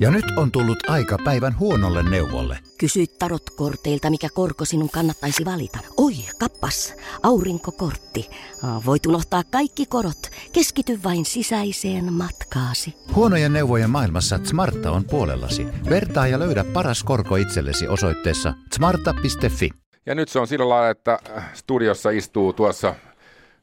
Ja nyt on tullut aika päivän huonolle neuvolle. Kysy tarotkorteilta, mikä korko sinun kannattaisi valita. Oi, kappas, aurinkokortti. Voit unohtaa kaikki korot. Keskity vain sisäiseen matkaasi. Huonojen neuvojen maailmassa Smarta on puolellasi. Vertaa ja löydä paras korko itsellesi osoitteessa smarta.fi. Ja nyt se on sillä lailla, että studiossa istuu tuossa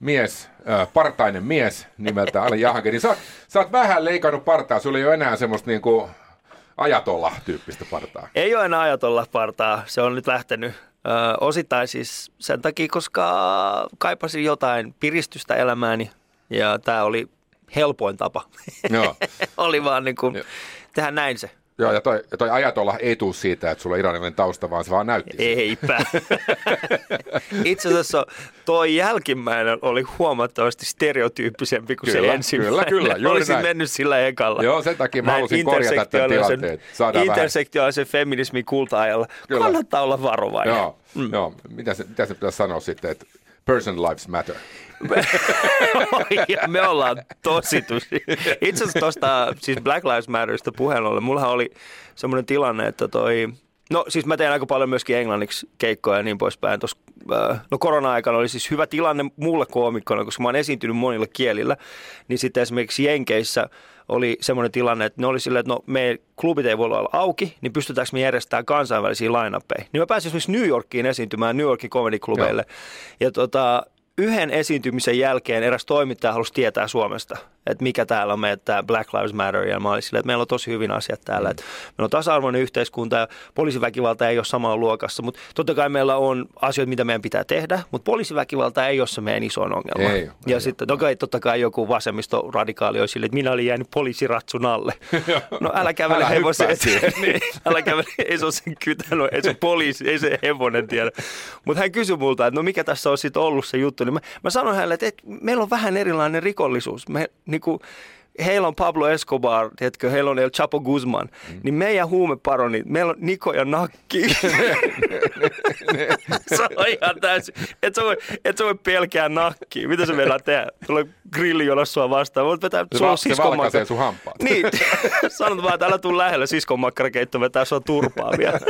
mies, äh, partainen mies nimeltä Ali Jahangiri. Sä, sä oot vähän leikannut partaa, sulla ei ole enää semmoista niinku ajatolla-tyyppistä partaa. Ei ole enää ajatolla partaa, se on nyt lähtenyt ö, osittain siis sen takia, koska kaipasin jotain piristystä elämääni ja tämä oli helpoin tapa. Joo. oli vaan niin kuin, tehdä näin se. Joo, ja toi, ja toi ajatolla ei tule siitä, että sulla on iranilainen tausta, vaan se vaan näytti. Eipä. Itse asiassa toi jälkimmäinen oli huomattavasti stereotyyppisempi kuin Kyllä, se ensimmäinen. kyllä, kyllä, juuri Olisin näin. mennyt sillä ekalla. Joo, sen takia mä Näin halusin korjata tämän tilanteen. Intersektionaalisen feminismin kulta-ajalla. Kyllä. Kannattaa olla varovainen. Joo, mm. joo. Mitä, se, mitä se pitäisi sanoa sitten, että person lives matter. me ollaan tosi tosi. Itse asiassa tuosta siis Black Lives Matterista puheen ollen, mullahan oli semmoinen tilanne, että toi, no siis mä teen aika paljon myöskin englanniksi keikkoja ja niin poispäin. Tos, äh, no korona-aikana oli siis hyvä tilanne mulle koomikkona, koska mä oon esiintynyt monilla kielillä, niin sitten esimerkiksi Jenkeissä oli semmoinen tilanne, että ne oli silleen, että no me klubit ei voi olla auki, niin pystytäänkö me järjestämään kansainvälisiä line Niin mä pääsin esimerkiksi New Yorkiin esiintymään New Yorkin comedy klubeille. Ja tota, yhden esiintymisen jälkeen eräs toimittaja halusi tietää Suomesta, että mikä täällä on meidän tämä Black Lives Matter. Ja mä olin silleen, että meillä on tosi hyvin asiat täällä. Että meillä on tasa-arvoinen yhteiskunta ja poliisiväkivalta ei ole samalla luokassa. Mutta totta kai meillä on asioita, mitä meidän pitää tehdä, mutta poliisiväkivalta ei ole se meidän isoin ongelma. Ei ja ei sitten totta kai, totta kai joku vasemmistoradikaali olisi silleen, että minä olin jäänyt poliisiratsun alle. no älä kävele hevosen eteen. älä kävele, ei se ole sen kytänyt, ei se poliisi, ei se hevonen tiedä. Mutta hän kysyi multa, että no mikä tässä on sitten ollut se juttu. Niin mä, mä sanoin hänelle, että, että meillä on vähän erilainen rikollisuus. Me, niinku, heillä on Pablo Escobar, tiedätkö, heillä on El Chapo Guzman, mm. niin meidän huumeparonit, meillä on Niko ja Nakki. se on ihan täysin, et sä voi, et sä voi pelkää nakkiä. Mitä se meillä tehdä? Tulee grilli, jolla sua vastaan. Voit vetää, Se, sulla va- on se siskon valkaisee makka- sun hampaat. Niin, sanot vaan, että älä tuu lähelle siskon makkarakeitto vetää sua turpaa vielä.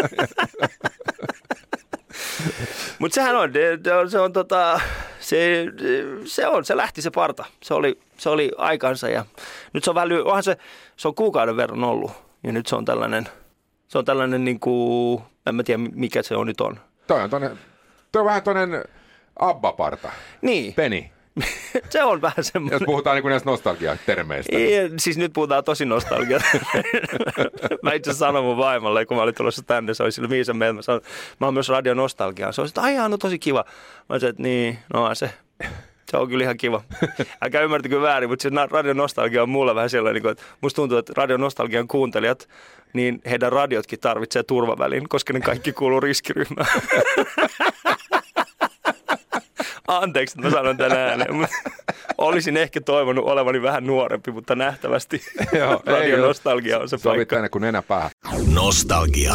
Mutta sehän on, de- de- se on tota, se, se on, se lähti se parta. Se oli, se oli aikansa ja nyt se on vähän, onhan se, se on kuukauden verran ollut ja nyt se on tällainen, se on tällainen niin kuin, en mä tiedä mikä se on nyt on. Toi on, tonne, toi on vähän toinen Abba-parta. Niin, Peni, se on vähän semmoinen. jos puhutaan niin näistä nostalgia-termeistä. Ei, siis nyt puhutaan tosi nostalgia. mä itse sanoin mun vaimolle, kun mä olin tulossa tänne, se oli sillä meiltä. Mä sanoin, mä oon myös radio nostalgia. Se oli, että aijaa, no tosi kiva. Mä sanoin, että niin, no se. Se on kyllä ihan kiva. Älkää ymmärtäkö väärin, mutta se na- radio nostalgia on mulle vähän sellainen, niin että musta tuntuu, että radio nostalgian kuuntelijat, niin heidän radiotkin tarvitsee turvavälin, koska ne kaikki kuuluu riskiryhmään. Anteeksi, että mä sanon tänään ääneen, olisin ehkä toivonut olevani vähän nuorempi, mutta nähtävästi Joo, radio nostalgia on se Sovit paikka. tänne kuin nenä päähän. Nostalgia.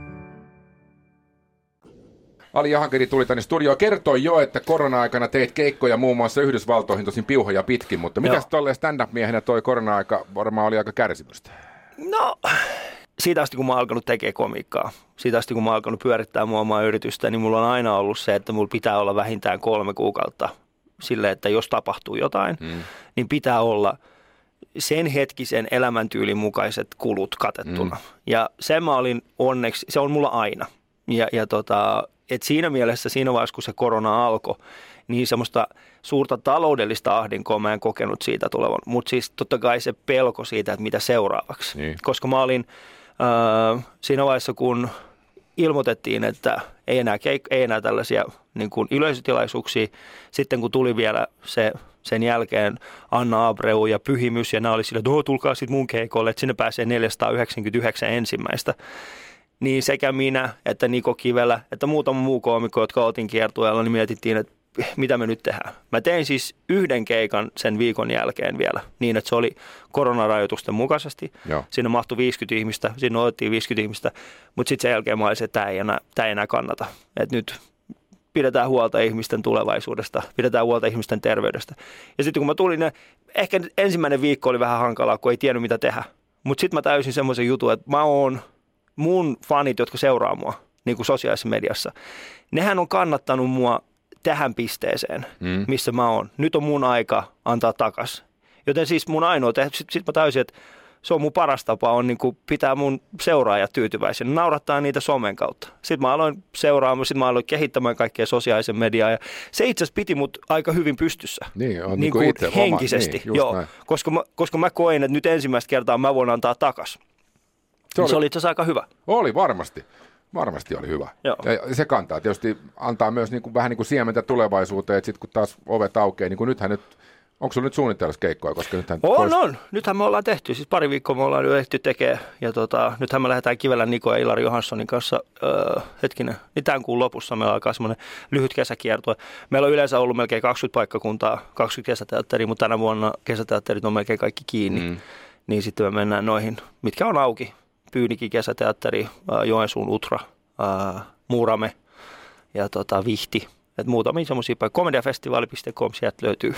Ali Jahankeri tuli tänne studioon. Kertoi jo, että korona-aikana teit keikkoja muun muassa Yhdysvaltoihin, tosin piuhoja pitkin, mutta mitäs Joo. tolleen stand-up-miehenä toi korona-aika varmaan oli aika kärsimystä? No, siitä asti kun mä oon alkanut tekemään komiikkaa, siitä asti kun mä oon alkanut pyörittää mua omaa yritystä, niin mulla on aina ollut se, että mulla pitää olla vähintään kolme kuukautta sille, että jos tapahtuu jotain, mm. niin pitää olla sen hetkisen elämäntyylin mukaiset kulut katettuna. Mm. Ja sen mä olin onneksi, se on mulla aina. Ja, ja tota, et siinä mielessä siinä vaiheessa, kun se korona alkoi, niin semmoista suurta taloudellista ahdinkoa mä en kokenut siitä tulevan. Mutta siis totta kai se pelko siitä, että mitä seuraavaksi. Niin. Koska mä olin äh, siinä vaiheessa, kun ilmoitettiin, että ei enää, keik- ei enää tällaisia niin kuin yleisötilaisuuksia. Sitten kun tuli vielä se sen jälkeen Anna Abreu ja Pyhimys ja nämä oli sillä, että no, tulkaa sitten mun keikolle, että sinne pääsee 499 ensimmäistä. Niin sekä minä että Niko Kivelä että muutama muu koomikko, jotka oltiin kiertueella, niin mietittiin, että mitä me nyt tehdään. Mä tein siis yhden keikan sen viikon jälkeen vielä, niin että se oli koronarajoitusten mukaisesti. Joo. Sinne mahtui 50 ihmistä, sinne otettiin 50 ihmistä, mutta sitten sen jälkeen mä olisin, että tämä ei enää, tämä ei enää kannata. Et nyt pidetään huolta ihmisten tulevaisuudesta, pidetään huolta ihmisten terveydestä. Ja sitten kun mä tulin, ne, ehkä ensimmäinen viikko oli vähän hankalaa, kun ei tiennyt mitä tehdä. Mutta sitten mä täysin semmoisen jutun, että mä oon mun fanit, jotka seuraa mua niin kuin sosiaalisessa mediassa, nehän on kannattanut mua tähän pisteeseen, mm. missä mä oon. Nyt on mun aika antaa takas. Joten siis mun ainoa tehdä, sitten sit mä täysin, että se on mun paras tapa on niin kuin pitää mun seuraajat tyytyväisenä, naurattaa niitä somen kautta. Sitten mä aloin seuraamaan, sitten mä aloin kehittämään kaikkea sosiaalisen mediaa ja se itse asiassa piti mut aika hyvin pystyssä. Niin, on niin kuin itse henkisesti, oma, niin, joo, näin. koska mä, koska mä koin, että nyt ensimmäistä kertaa mä voin antaa takas. Se oli, se oli itse asiassa aika hyvä. Oli varmasti. Varmasti oli hyvä. Joo. Ja se kantaa tietysti, antaa myös niin kuin, vähän niin kuin siementä tulevaisuuteen, että sitten kun taas ovet aukeaa, niin kuin nythän nyt, onko sulla nyt suunnittelussa keikkoja, koska nythän... On, on. Nythän me ollaan tehty, siis pari viikkoa me ollaan jo ehty tekemään. Ja tota, nythän me lähdetään Kivelän Niko ja Ilari Johanssonin kanssa, öö, hetkinen, niin tämän kuun lopussa meillä alkaa semmoinen lyhyt kesäkiertue. Meillä on yleensä ollut melkein 20 paikkakuntaa, 20 kesäteatteria, mutta tänä vuonna kesäteatterit on melkein kaikki kiinni. Mm. Niin sitten me mennään noihin, mitkä on auki. Pyynikin kesäteatteri, ää, Joensuun Utra, ää, Muurame ja tota, Vihti. Et muutamia semmoisia paikkoja. Komediafestivaali.com, sieltä löytyy.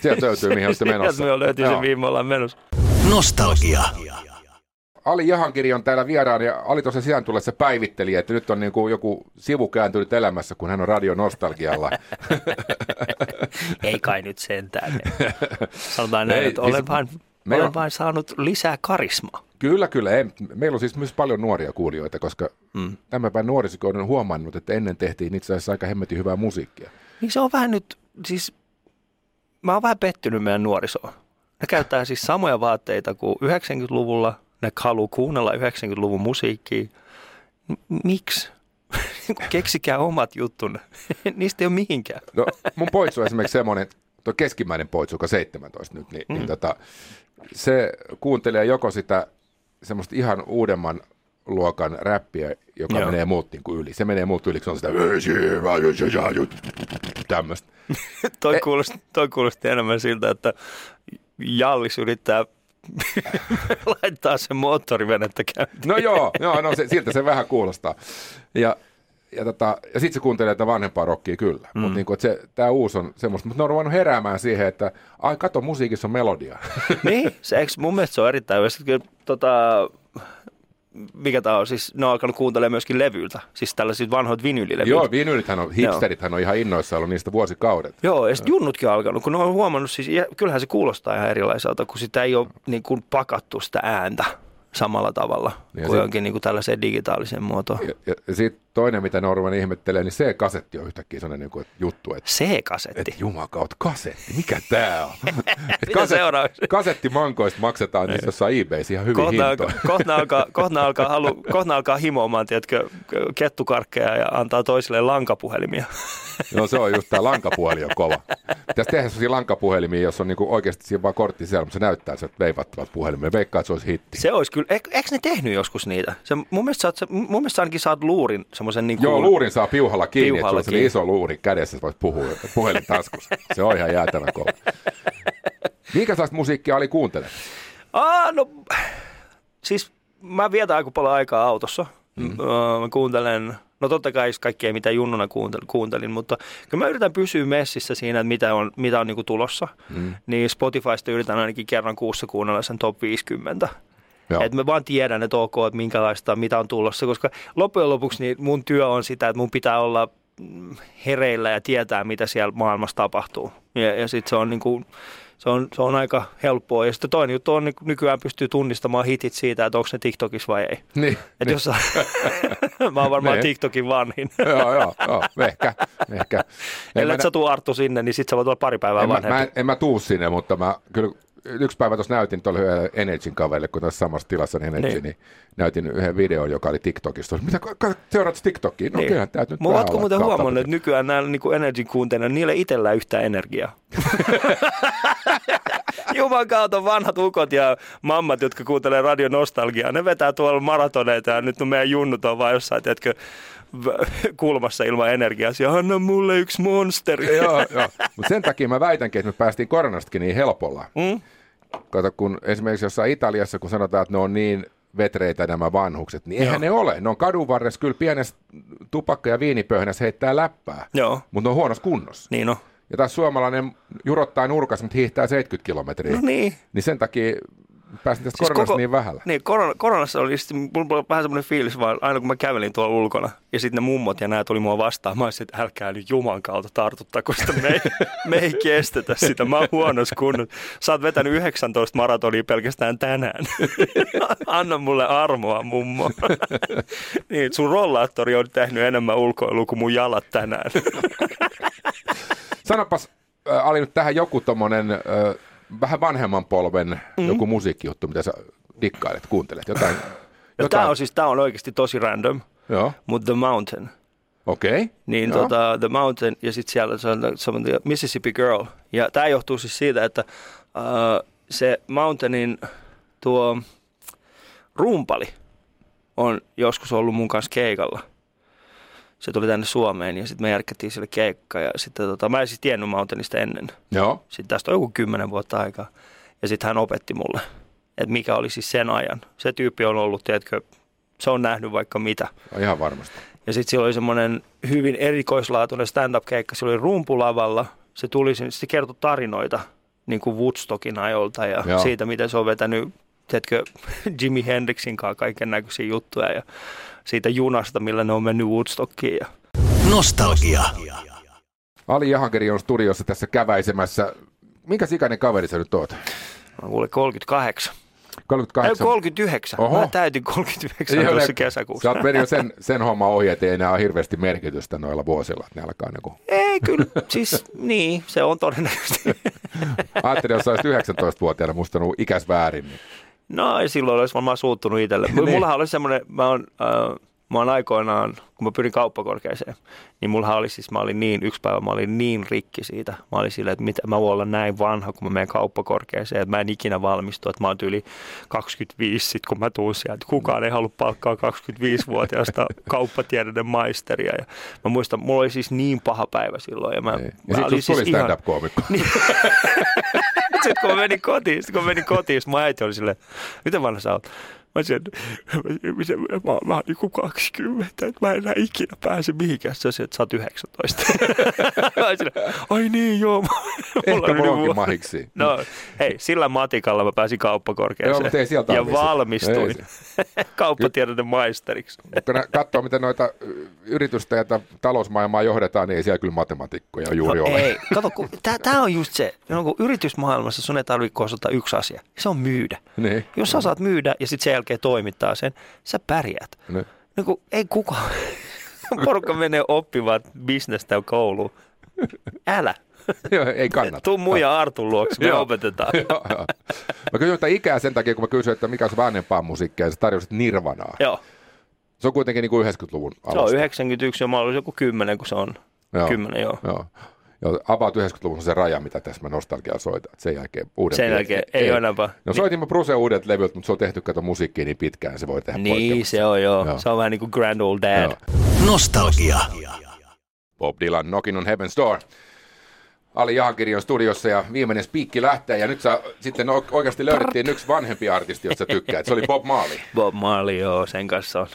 Sieltä löytyy, mihin olette menossa. Sieltä me löytyy Joo. se viime ollaan menossa. Nostalgia. Ali Jahankiri on täällä vieraan ja Ali tuossa sisään tullessa päivitteli, että nyt on niin kuin joku sivu kääntynyt elämässä, kun hän on radio nostalgialla. Ei kai nyt sentään. Sanotaan näin, Ei, että siis olen, me olen on- vain saanut lisää karismaa. Kyllä, kyllä. Ei. Meillä on siis myös paljon nuoria kuulijoita, koska mm. tämän päivän nuorisokouden on huomannut, että ennen tehtiin itse asiassa aika hemmetin hyvää musiikkia. Niin se on vähän nyt, siis mä oon vähän pettynyt meidän nuorisoon. Ne käyttää siis samoja vaatteita kuin 90-luvulla. Ne haluaa kuunnella 90-luvun musiikkia. M- miksi? Keksikää omat juttunne. Niistä ei ole mihinkään. No, mun poitsu on esimerkiksi semmoinen, tuo keskimmäinen poitsu, joka on 17 nyt, niin, mm. niin tota, se kuuntelee joko sitä semmoista ihan uudemman luokan räppiä, joka Joo. Menee muut niin kuin yli. Se menee muut yli, kun se on sitä tämmöistä. Toi, kuulosti, toi kuulosti enemmän siltä, että Jallis yrittää laittaa sen moottorivenettä käyntiin. No joo, joo no se, siltä se vähän kuulostaa. Ja, ja, tota, ja sitten se kuuntelee tätä vanhempaa rockia kyllä. Mm. Mutta niinku, se, tämä uusi on semmoista. Mutta ne on ruvennut heräämään siihen, että ai kato, musiikissa on melodia. niin, se, eikö, mun mielestä se on erittäin hyvä. Kyllä, tota, mikä tämä on, siis ne on alkanut kuuntelemaan myöskin levyiltä, siis tällaiset vanhoit vinyylilevyt. joo, vinylithän on, hipsterithän on ihan innoissa ollut niistä vuosikaudet. Joo, ja sitten junnutkin on alkanut, kun ne on huomannut, siis ja kyllähän se kuulostaa ihan erilaiselta, kun sitä ei ole niin kuin pakattu sitä ääntä samalla tavalla Ja kuin se- jonkin niin kuin tällaiseen digitaaliseen muotoon. Ja, ja, ja sitten toinen, mitä ruvennut ihmettelee, niin se kasetti on yhtäkkiä sellainen niin kuin, juttu, että C-kasetti. et jumakaut, kasetti, mikä tää on? Et Mitä seuraavaksi? Kasettimankoista maksetaan niissä jossain eBayssä ihan hyvin Kohta hintoja. alkaa, kohta, alkaa, kohta, alkaa halu, kohta alkaa himoamaan, tiedätkö, kettukarkkeja ja antaa toisille lankapuhelimia. No se on just tämä lankapuheli on kova. Pitäisi tehdä sellaisia lankapuhelimia, jos on niinku oikeasti siinä vaan kortti siellä, mutta se näyttää sieltä veivattavat puhelimia. Veikkaa, että se olisi hitti. Se olisi kyllä, eikö, ne tehnyt joskus niitä? Se, mun, mielestä sä oot, se- mun mielestä ainakin saat luurin semmoisen niin kuin, Joo, luurin saa piuhalla kiinni, Piuhalla että kiinni. iso luuri kädessä, voit puhua puhelin taskussa. Se on ihan jäätävän kova. Minkälaista musiikkia oli kuuntele? Aa, no, siis mä vietän aika paljon aikaa autossa. Mm. Mä kuuntelen, no totta kai kaikkea mitä junnuna kuuntelin, mutta kyllä mä yritän pysyä messissä siinä, että mitä on, mitä on niinku tulossa. Mm. Niin Spotifysta yritän ainakin kerran kuussa kuunnella sen top 50. Joo. Että mä vaan tiedän, että ok, että minkälaista, mitä on tulossa, koska loppujen lopuksi niin mun työ on sitä, että mun pitää olla hereillä ja tietää, mitä siellä maailmassa tapahtuu. Ja, ja sitten se on niin kuin, Se on, se on aika helppoa. Ja sitten toinen juttu on, niin nykyään pystyy tunnistamaan hitit siitä, että onko ne TikTokissa vai ei. Niin, Että niin. jos mä oon varmaan Niin. TikTokin vanhin. joo, joo, joo, ehkä, ehkä. Ellei mä- sä tuu Arttu sinne, niin sit sä voit olla pari päivää en, mä, vanhempi. mä, en, en mä tuu sinne, mutta mä kyllä yksi päivä tuossa näytin tuolle Energyn kaverille, kun tässä samassa tilassa on Energy, niin. Niin. niin näytin yhden videon, joka oli TikTokista. Mitä, seuraat TikTokia? No niin. kyllähän tää nyt Mä ootko muuten huomannut, että nykyään näillä niin Energyn kuuntelijoilla, niillä ei itsellään yhtään energiaa. Juman kautta vanhat ukot ja mammat, jotka kuuntelee Radio Nostalgiaa, ne vetää tuolla maratoneita ja nyt meidän junnut on vaan jossain, tiedätkö, kulmassa ilman energiaa. Siellä, anna mulle yksi monsteri. joo, joo. Mutta sen takia mä väitänkin, että me päästiin koronastakin niin helpolla. Mm? Kato, kun esimerkiksi jossain Italiassa, kun sanotaan, että ne on niin vetreitä nämä vanhukset, niin eihän Joo. ne ole. Ne on kadun varressa kyllä pienessä tupakka- ja viinipöhnässä heittää läppää, Joo, mutta ne on huonossa kunnossa. niin on. Ja taas suomalainen jurottaa nurkassa, mutta hiihtää 70 kilometriä. No niin. Niin sen takia pääsin tästä Siis koronasta koko- niin vähällä. Niin, korona, koronassa oli sitten, mulla oli vähän semmoinen fiilis, vaan aina kun mä kävelin tuolla ulkona, ja sitten ne mummot ja nämä tuli mua vastaan, mä olisin, että älkää nyt Juman kautta tartuttako sitä, me ei, me ei kestetä sitä, mä oon huonossa kunnossa. Sä oot vetänyt 19 maratonia pelkästään tänään. Anna mulle armoa, mummo. niin, sun rollaattori on tehnyt enemmän ulkoilua kuin mun jalat tänään. Sanopas, Ali nyt tähän joku tommonen vähän vanhemman polven mm. joku musiikkijuttu, mitä sä dikkailet, kuuntelet. Jotain, Ja tää on siis, tää on oikeasti tosi random, Joo, mutta The Mountain. okei. Okay. Niin Joo. tota, The Mountain ja sitten siellä se on semmoinen Mississippi Girl. Ja tämä johtuu siis siitä, että uh, se Mountainin tuo rumpali on joskus ollut mun kanssa keikalla. Se tuli tänne Suomeen ja sitten me järkättiin sille keikka. Ja sitten tota, mä en siis tiennyt Mountainista ennen. Joo, Sitten tästä on joku kymmenen vuotta aikaa. Ja sitten hän opetti mulle, että mikä oli siis sen ajan. Se tyyppi on ollut, tiedätkö, se on nähnyt vaikka mitä. ihan varmasti. Ja sitten sillä oli semmoinen hyvin erikoislaatuinen stand-up-keikka. Se oli rumpulavalla. Se tuli, se kertoi tarinoita niin kuin Woodstockin ajolta ja. Joo. siitä, miten se on vetänyt, tiedätkö, Jimi Hendrixin kanssa kaiken näköisiä juttuja ja siitä junasta, millä ne on mennyt Woodstockiin. Ja Nostalgia. Ali Jahankeri on studiossa tässä käväisemässä. Minkä ikäinen kaveri sä nyt oot? mä kuulin 38. Ei, 38. 39. Oho. Mä täytin 39 Joo, tuossa ne- kesäkuussa. Sä oot mennyt sen, sen homman ohi, että ei enää ole hirveästi merkitystä noilla vuosilla. Että ne alkaa niinku... Ei kyllä, siis niin, se on todennäköisesti. Ajattelin, jos sä olisit 19-vuotiaana mustanut ikäs väärin. Niin... No ei silloin olisi varmaan suuttunut itselle. niin. Mullahan oli semmoinen, mä oon, äh, mä oon aikoinaan, kun mä pyrin kauppakorkeeseen, niin mullahan oli siis, mä olin niin, yksi päivä mä olin niin rikki siitä. Mä olin silleen, että mitä, mä voin olla näin vanha, kun mä menen kauppakorkeeseen, että mä en ikinä valmistu, että mä oon yli 25 sit, kun mä tuun sieltä. Kukaan ei halua palkkaa 25-vuotiaasta kauppatiedeiden maisteria. Ja mä muistan, mulla oli siis niin paha päivä silloin. Ja, mä, Ei. Ja mä sitten olin siis ihan- stand-up-koomikko. sitten kun menin kotiin, sit kun menin kotiin, sit mun äiti oli silleen, miten vanha sä oot? Mä sanoin, miten mä, oon- mä oon niinku 20, että mä en enää ikinä pääse mihinkään. Se on se, että sä oot 19. Mä olin silleen, Ai niin, joo. Ehkä mulla onkin mahiksi. No hei, sillä matikalla mä pääsin kauppakorkeeseen. Joo, ei sieltä ja valmistuin kauppatiedoiden maisteriksi. Kun katsoo, miten noita yritystä ja talousmaailmaa johdetaan, niin ei siellä kyllä matemaatikkoja juuri no, ole. ei, kato, kun, tää, tää on just se, no, kun yritysmaailmassa sun ei tarvitse osata yksi asia. Se on myydä. Niin. Jos sä osaat myydä ja sitten sen jälkeen toimittaa sen, sä pärjät. Niin. No kun ei kukaan, porukka menee oppimaan bisnestä kouluun. Älä. Joo, ei kannata. Tuu mun ja Artun luokse, me opetetaan. Joo, joo. Mä kysyin tätä ikää sen takia, kun mä kysyin, että mikä on se vanhempaa musiikkia, ja sä tarjosit Nirvanaa. Joo, Se on kuitenkin niin kuin 90-luvun se on alusta. 91 ja mä olin joku 10, kun se on. Joo. 10, joo. Joo. Joo, about 90-luvun on se raja, mitä tässä mä nostalgiaa soitan. Sen jälkeen uudet Sen jälkeen ei ole enää No soitin mä uudet levyt, mutta se on tehty kato musiikkia niin pitkään, se voi tehdä Niin, se on joo. Joo. Se on vähän niin kuin Grand Old Dad. Joo. Nostalgia. Bob Dylan, Knockin on Heaven's Door. Ali Jahankiri on studiossa ja viimeinen spiikki lähtee ja nyt sä sitten oikeasti löydettiin yksi vanhempi artisti, josta sä tykkäät. Se oli Bob Marley. Bob Marley, joo, sen kanssa on.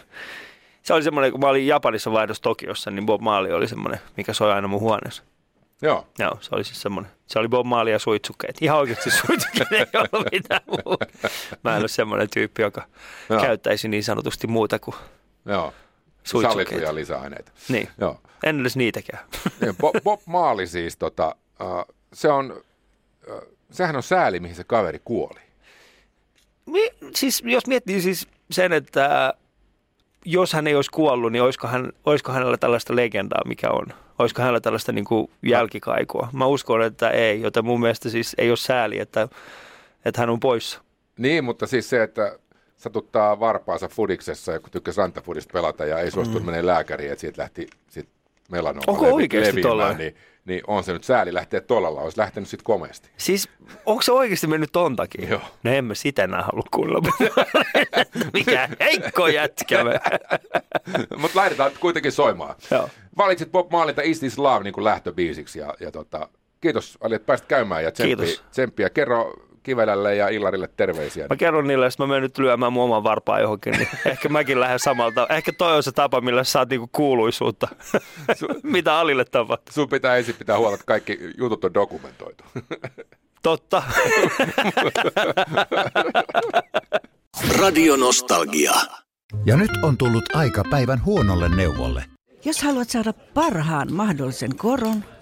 Se oli semmoinen, kun mä olin Japanissa vaihdossa Tokiossa, niin Bob Marley oli semmoinen, mikä soi aina mun huoneessa. Joo. Joo, se oli siis semmoinen. Se oli Bob Marley ja suitsukkeet. Ihan oikeasti suitsukkeet ei ollut mitään muuta. Mä en ole semmoinen tyyppi, joka Joo. käyttäisi niin sanotusti muuta kuin Joo. Suitsukkeet. Sallittuja lisäaineita. niin. Joo. En edes niitäkään. Niin, Bob, Bob Marley siis, tota, uh, se on uh, sehän on sääli, mihin se kaveri kuoli. Mi- siis, jos miettii siis sen, että jos hän ei olisi kuollut, niin olisiko, hän, olisiko hänellä tällaista legendaa, mikä on? Olisiko hänellä tällaista niin kuin jälkikaikua? Mä uskon, että ei, joten mun mielestä siis ei ole sääli, että, että hän on poissa. Niin, mutta siis se, että satuttaa varpaansa fudiksessa, kun tykkäsi rantafudista pelata ja ei suostunut mm. menee lääkäriin, että siitä lähti sit melanooma Onko levi- oikeasti leviämään, niin, niin on se nyt sääli lähteä tolalla, olisi lähtenyt sitten komeasti. Siis onko se oikeasti mennyt ton takia? Joo. No emme sitä enää halua kuulla. Mikä heikko jätkä me. Mutta laitetaan kuitenkin soimaan. Joo. Valitsit Bob Marleyta Is This Love niin lähtöbiisiksi ja, ja tota, kiitos Ali, että pääsit käymään ja tsemppiä, Kiitos. tsemppiä. Kerro Kivelälle ja Illarille terveisiä. Mä kerron niille, että mä menen nyt lyömään mun oman varpaan johonkin, niin ehkä mäkin lähden samalta. Ehkä toi on se tapa, millä sä saat niinku kuuluisuutta. Mitä Alille tapahtuu. Sun pitää ensin pitää huolta, että kaikki jutut on dokumentoitu. Totta. Radio Nostalgia. Ja nyt on tullut aika päivän huonolle neuvolle. Jos haluat saada parhaan mahdollisen koron,